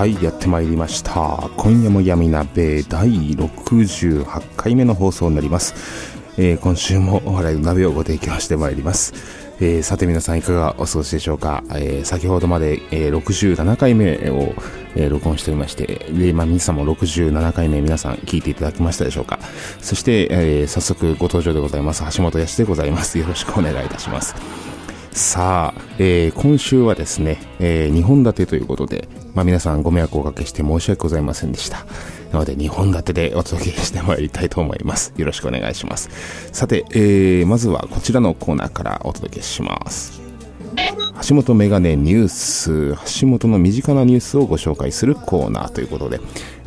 はいやってまいりました今夜も闇鍋第68回目の放送になります、えー、今週もお笑いの鍋をご提供してまいりますえー、さて皆さんいかがお過ごしでしょうか、えー、先ほどまで、え、67回目を、え、録音しておりまして、で、まあ、皆さんも67回目皆さん聞いていただきましたでしょうかそして、え、早速ご登場でございます。橋本康でございます。よろしくお願いいたします。さあ、えー、今週はですね、えー、2本立てということで、まあ、皆さんご迷惑をおかけして申し訳ございませんでした。なので2本立てでお届けしてまいりたいと思います。よろしくお願いします。さて、えー、まずはこちらのコーナーからお届けします。橋本メガネニュース、橋本の身近なニュースをご紹介するコーナーということで、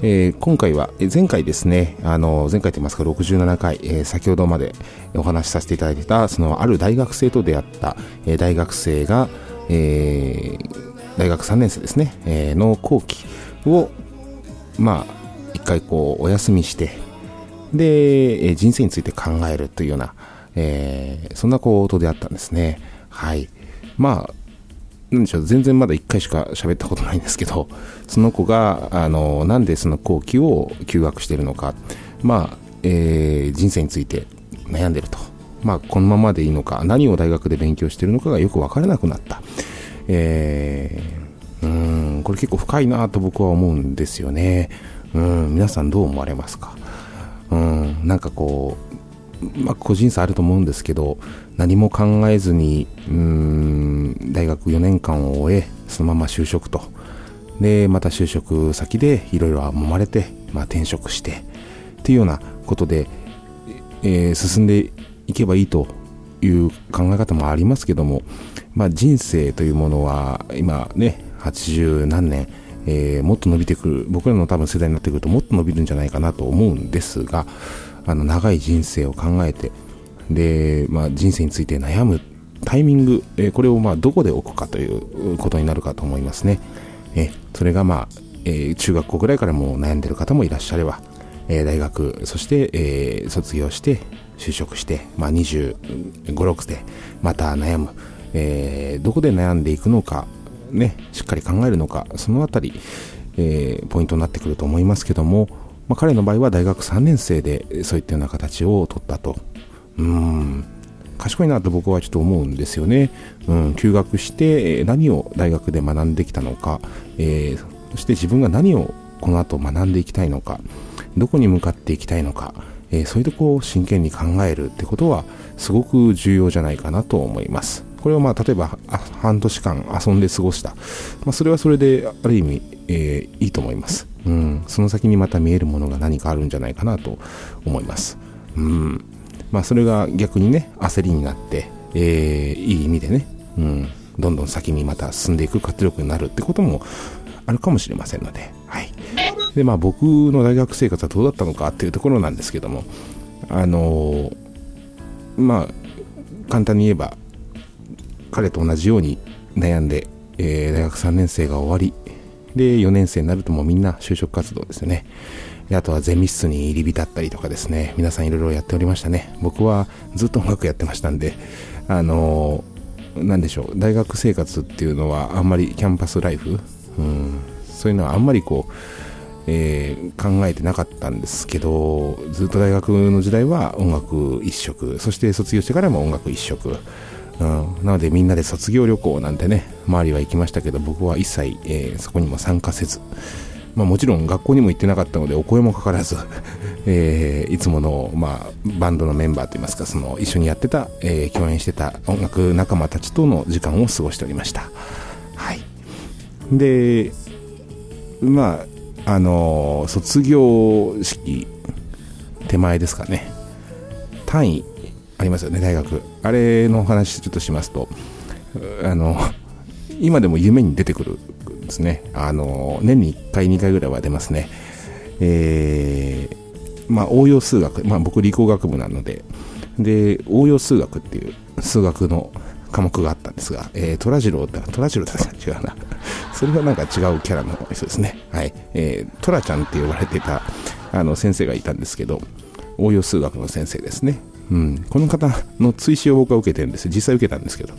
えー、今回は、前回ですね、あの、前回と言いますか67回、えー、先ほどまでお話しさせていただいてた、そのある大学生と出会った、えー、大学生が、え大学3年生ですね、えの後期を、まあ、一回こう、お休みして、で、え人生について考えるというような、えそんなことであったんですね。はい。まあ、なんでしょう、全然まだ1回しか喋ったことないんですけど、その子が、あの、なんでその後期を休学してるのか、まあ、えー、人生について悩んでると。まあ、このままでいいのか、何を大学で勉強してるのかがよくわからなくなった。えー、うん、これ結構深いなと僕は思うんですよね。うん、皆さんどう思われますか？うん、なんかこう、まあ、個人差あると思うんですけど何も考えずにうん大学4年間を終えそのまま就職と。でまた就職先でいろいろ揉まれて、まあ、転職してっていうようなことで、えー、進んでいけばいいという考え方もありますけども、まあ、人生というものは今ね80何年えー、もっと伸びてくる僕らの多分世代になってくるともっと伸びるんじゃないかなと思うんですがあの長い人生を考えてで、まあ、人生について悩むタイミング、えー、これをまあどこで置くかということになるかと思いますね。えそれがまあ、えー、中学校ぐらいからもう悩んでる方もいらっしゃれば、えー、大学、そして、え、卒業して、就職して、まあ、25、6でまた悩む、えー、どこで悩んでいくのか、ね、しっかり考えるのか、そのあたり、え、ポイントになってくると思いますけども、まあ、彼の場合は大学3年生でそういったような形を取ったと。うん賢いなと僕はちょっと思うんですよね。うん、休学して何を大学で学んできたのか、えー、そして自分が何をこの後学んでいきたいのか、どこに向かっていきたいのか、えー、そういうとこを真剣に考えるってことはすごく重要じゃないかなと思います。これをまあ例えば半年間遊んで過ごした、まあ、それはそれである意味、えー、いいと思います。うん、その先にまた見えるものが何かあるんじゃないかなと思います。うんまあ、それが逆にね焦りになって、えー、いい意味でね、うん、どんどん先にまた進んでいく活力になるってこともあるかもしれませんので、はい。で、まあ僕の大学生活はどうだったのかっていうところなんですけども、あのー、まあ、簡単に言えば、彼と同じように悩んで、えー、大学3年生が終わり、で、4年生になるともうみんな就職活動ですよね。あとはゼミ室に入り浸ったりとかですね、皆さんいろいろやっておりましたね。僕はずっと音楽やってましたんで、あのー、なんでしょう、大学生活っていうのはあんまりキャンパスライフ、うん、そういうのはあんまりこう、えー、考えてなかったんですけど、ずっと大学の時代は音楽一色、そして卒業してからも音楽一色、うん、なのでみんなで卒業旅行なんてね、周りは行きましたけど、僕は一切、えー、そこにも参加せず、まあもちろん学校にも行ってなかったのでお声もかからず えー、いつもの、まあ、バンドのメンバーといいますか、その一緒にやってた、えー、共演してた音楽仲間たちとの時間を過ごしておりました。はい。で、まあ、あの、卒業式、手前ですかね。単位ありますよね、大学。あれの話ちょっとしますと、あの、今でも夢に出てくるんですね。あの、年に1回、2回ぐらいは出ますね。えー、まあ、応用数学、まあ、僕理工学部なので、で、応用数学っていう数学の科目があったんですが、えー、トラジローって、トラジローって違うな。それはなんか違うキャラの人ですね。はい。えー、トラちゃんって呼ばれてた、あの、先生がいたんですけど、応用数学の先生ですね。うん。この方の追試を僕は受けてるんです。実際受けたんですけど。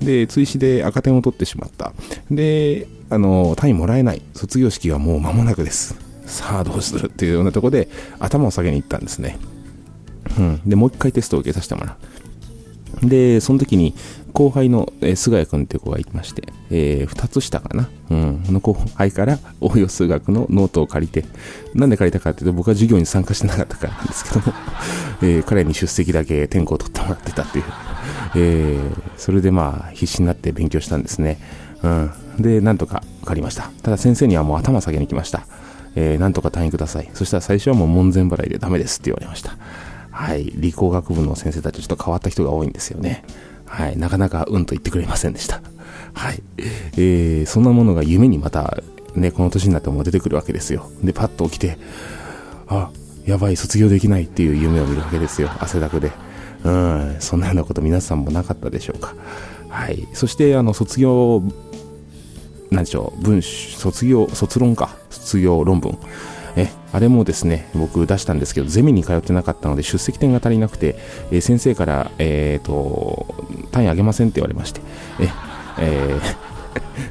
で、追試で赤点を取ってしまった。で、あの、単位もらえない。卒業式はもう間もなくです。さあどうするっていうようなとこで頭を下げに行ったんですね。うん。で、もう一回テストを受けさせてもらう。で、その時に後輩の、え、菅谷君っていう子がいまして、えー、二つ下かな。うん。の後輩から 応用数学のノートを借りて、なんで借りたかっていうと僕は授業に参加してなかったからなんですけども、えー、彼に出席だけ転校を取ってもらってたっていう。えー、それでまあ必死になって勉強したんですね。うん。で、なんとか分かりました。ただ先生にはもう頭下げに来ました。えー、なんとか単位ください。そしたら最初はもう門前払いでダメですって言われました。はい。理工学部の先生たちちょっと変わった人が多いんですよね。はい。なかなかうんと言ってくれませんでした。はい。えー、そんなものが夢にまた、ね、この年になっても出てくるわけですよ。で、パッと起きて、あ、やばい、卒業できないっていう夢を見るわけですよ。汗だくで。うん、そんなようなこと皆さんもなかったでしょうか。はい。そして、あの、卒業何でしょう、文卒業、卒論か、卒業論文。え、あれもですね、僕出したんですけど、ゼミに通ってなかったので出席点が足りなくて、え、先生から、え、ー、と、単位あげませんって言われまして、え、え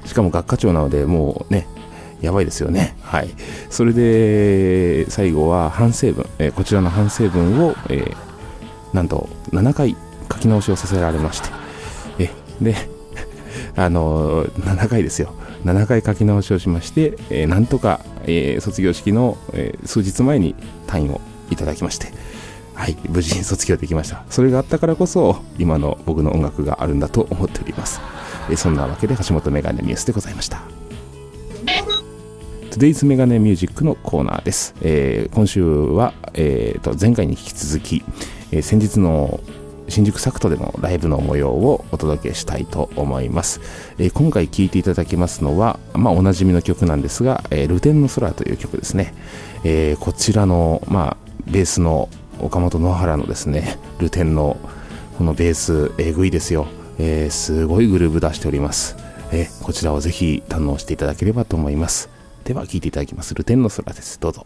ー、しかも学科長なので、もうね、やばいですよね。はい。それで、最後は反省文、えー、こちらの反省文を、えー、なんと7回書き直しをさせられまして、え、で、あの7回ですよ。7回書き直しをしまして、えー、なんとか、えー、卒業式の、えー、数日前に単位をいただきまして、はい、無事に卒業できました。それがあったからこそ、今の僕の音楽があるんだと思っております。えー、そんなわけで、橋本メガネニュースでございました。Today's メガネミュージックのコーナーです。えー、今週は、えーと、前回に引き続き、えー、先日の新宿サクトでのライブの模様をお届けしたいと思います。えー、今回聴いていただきますのは、まあ、おなじみの曲なんですが、えー、ルテンの空という曲ですね。えー、こちらの、まあ、ベースの岡本野原のですね、ルテンのこのベース、えぐいですよ。えー、すごいグルーブ出しております。え、こちらをぜひ堪能していただければと思います。では聴いていただきます。ルテンの空です。どうぞ。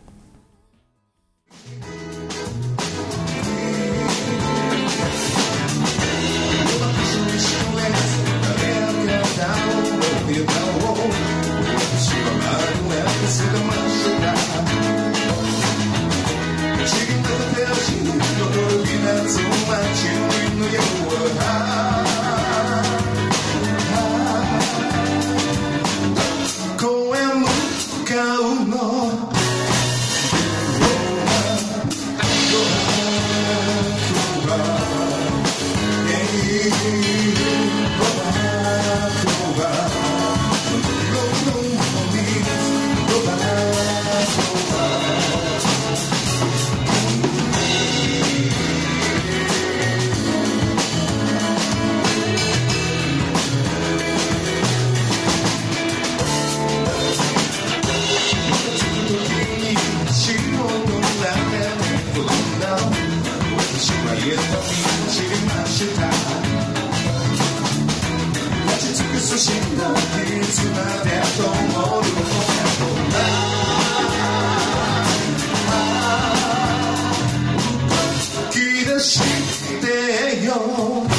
してよ。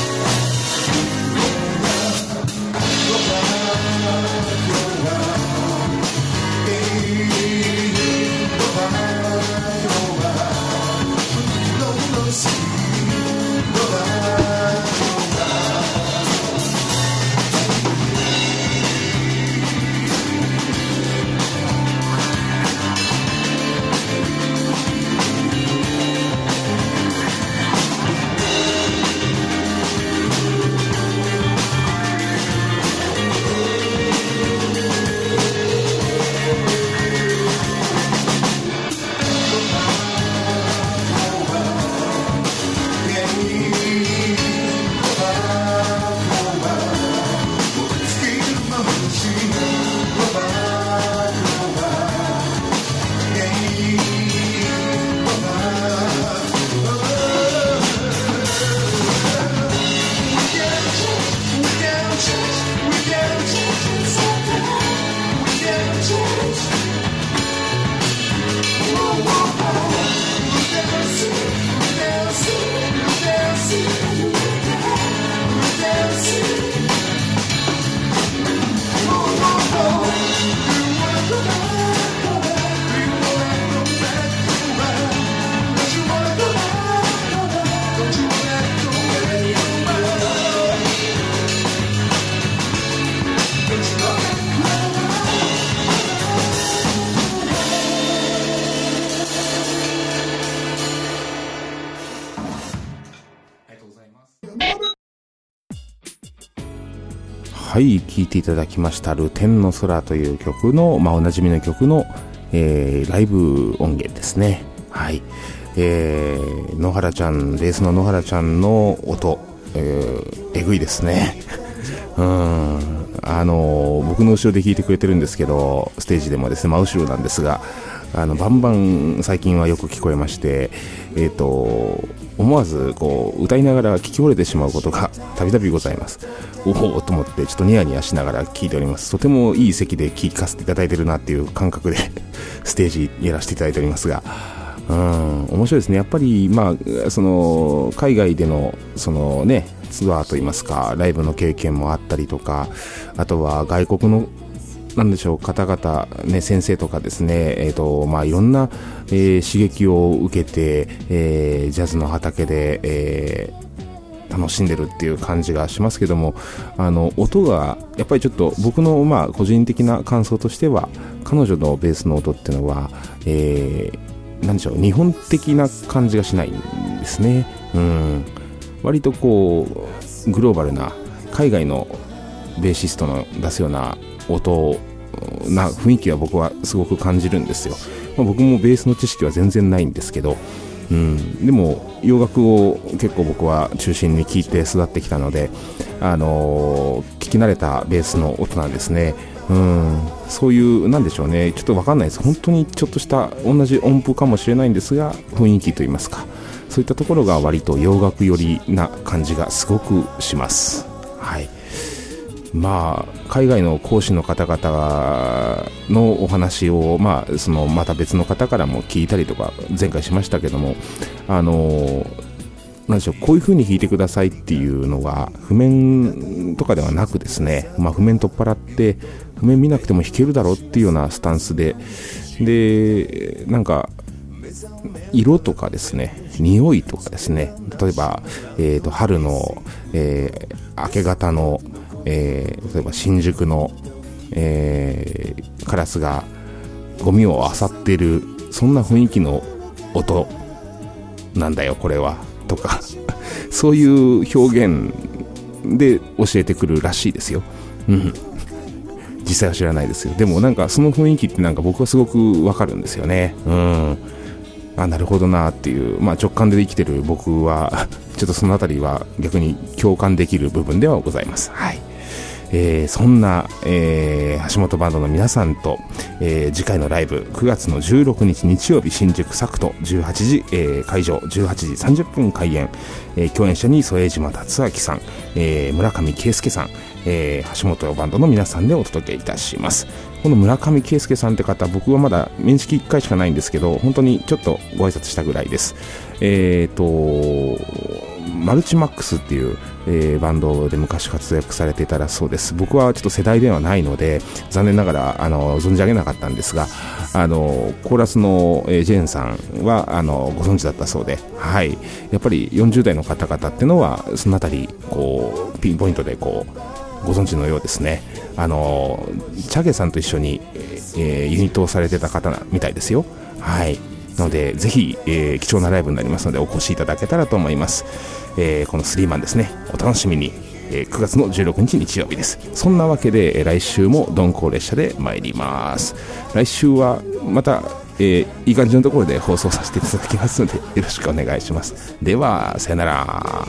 はい聴いていただきました「ルテンの空」という曲の、まあ、おなじみの曲の、えー、ライブ音源ですね。はい。えー、野原ちゃんベースの野原ちゃんの音、えー、えぐいですね。うん。あの僕の後ろで弾いてくれてるんですけどステージでもですね真後ろなんですがあのバンバン最近はよく聞こえましてえっ、ー、と思わずこう歌いながら聞き惚れてしまうことが たびたびございます。おおと思ってちょっとニヤニヤしながら聞いております。とてもいい席で聴かせていただいてるなっていう感覚で ステージやらせていただいておりますが。うん面白いですね。やっぱりまあその海外でのそのねツアーといいますかライブの経験もあったりとかあとは外国のなんでしょう方々、ね、先生とかですね、えーとまあ、いろんな、えー、刺激を受けて、えー、ジャズの畑で、えー、楽しんでるっていう感じがしますけどもあの音がやっぱりちょっと僕のまあ個人的な感想としては彼女のベースの音っていうのは、えー、なんでしょう日本的な感じがしないんですね。うん割とこうグローバルな海外のベーシストの出すような音な雰囲気は僕はすごく感じるんですよ、まあ、僕もベースの知識は全然ないんですけど、うん、でも洋楽を結構僕は中心に聴いて育ってきたので、あのー、聞き慣れたベースの音なんですね。うん、そういう、なんでしょうね、ちょっと分かんないです、本当にちょっとした同じ音符かもしれないんですが、雰囲気といいますか、そういったところが割と洋楽寄りな感じがすごくします。はい。まあ、海外の講師の方々のお話を、まあ、そのまた別の方からも聞いたりとか前回しましたけどもあのなんでしょうこういう風に弾いてくださいっていうのが譜面とかではなくですね、まあ、譜面取っ払って譜面見なくても弾けるだろうっていうようなスタンスででなんか色とかですね匂いとかですね例えば、えーと、春の、えー、明け方のえー、例えば新宿の、えー、カラスがゴミを漁ってるそんな雰囲気の音なんだよこれはとか そういう表現で教えてくるらしいですよ、うん、実際は知らないですよ。でもなんかその雰囲気ってなんか僕はすごくわかるんですよね。うん。あなるほどなっていう、まあ、直感で生きてる僕は ちょっとその辺りは逆に共感できる部分ではございます。はい。えー、そんな、えー、橋本バンドの皆さんと、えー、次回のライブ9月の16日日曜日新宿サクト18時、えー、会場18時30分開演、えー、共演者に添島達明さん、えー、村上圭介さん、えー、橋本バンドの皆さんでお届けいたします。この村上圭介さんって方僕はまだ面識1回しかないんですけど本当にちょっとご挨拶したぐらいです。えっ、ー、とマルチマックスっていう、えー、バンドで昔活躍されていたらそうです。僕はちょっと世代ではないので残念ながらあの存じ上げなかったんですがあのコーラスの、えー、ジェーンさんはあのご存知だったそうで、はい、やっぱり40代の方々っていうのはそのあたりこうピンポイントでこうご存知のようですね。あのチャゲさんと一緒に、えー、ユニットをされてた方みたいですよ。はい。のでぜひ、えー、貴重なライブになりますのでお越しいただけたらと思います、えー、このスリーマンですね。お楽しみに、えー、9月の16日日曜日です。そんなわけで、え来週も鈍行列車で参ります。来週はまたえ、いい感じのところで放送させていただきますのでよろしくお願いします。ではさよなら。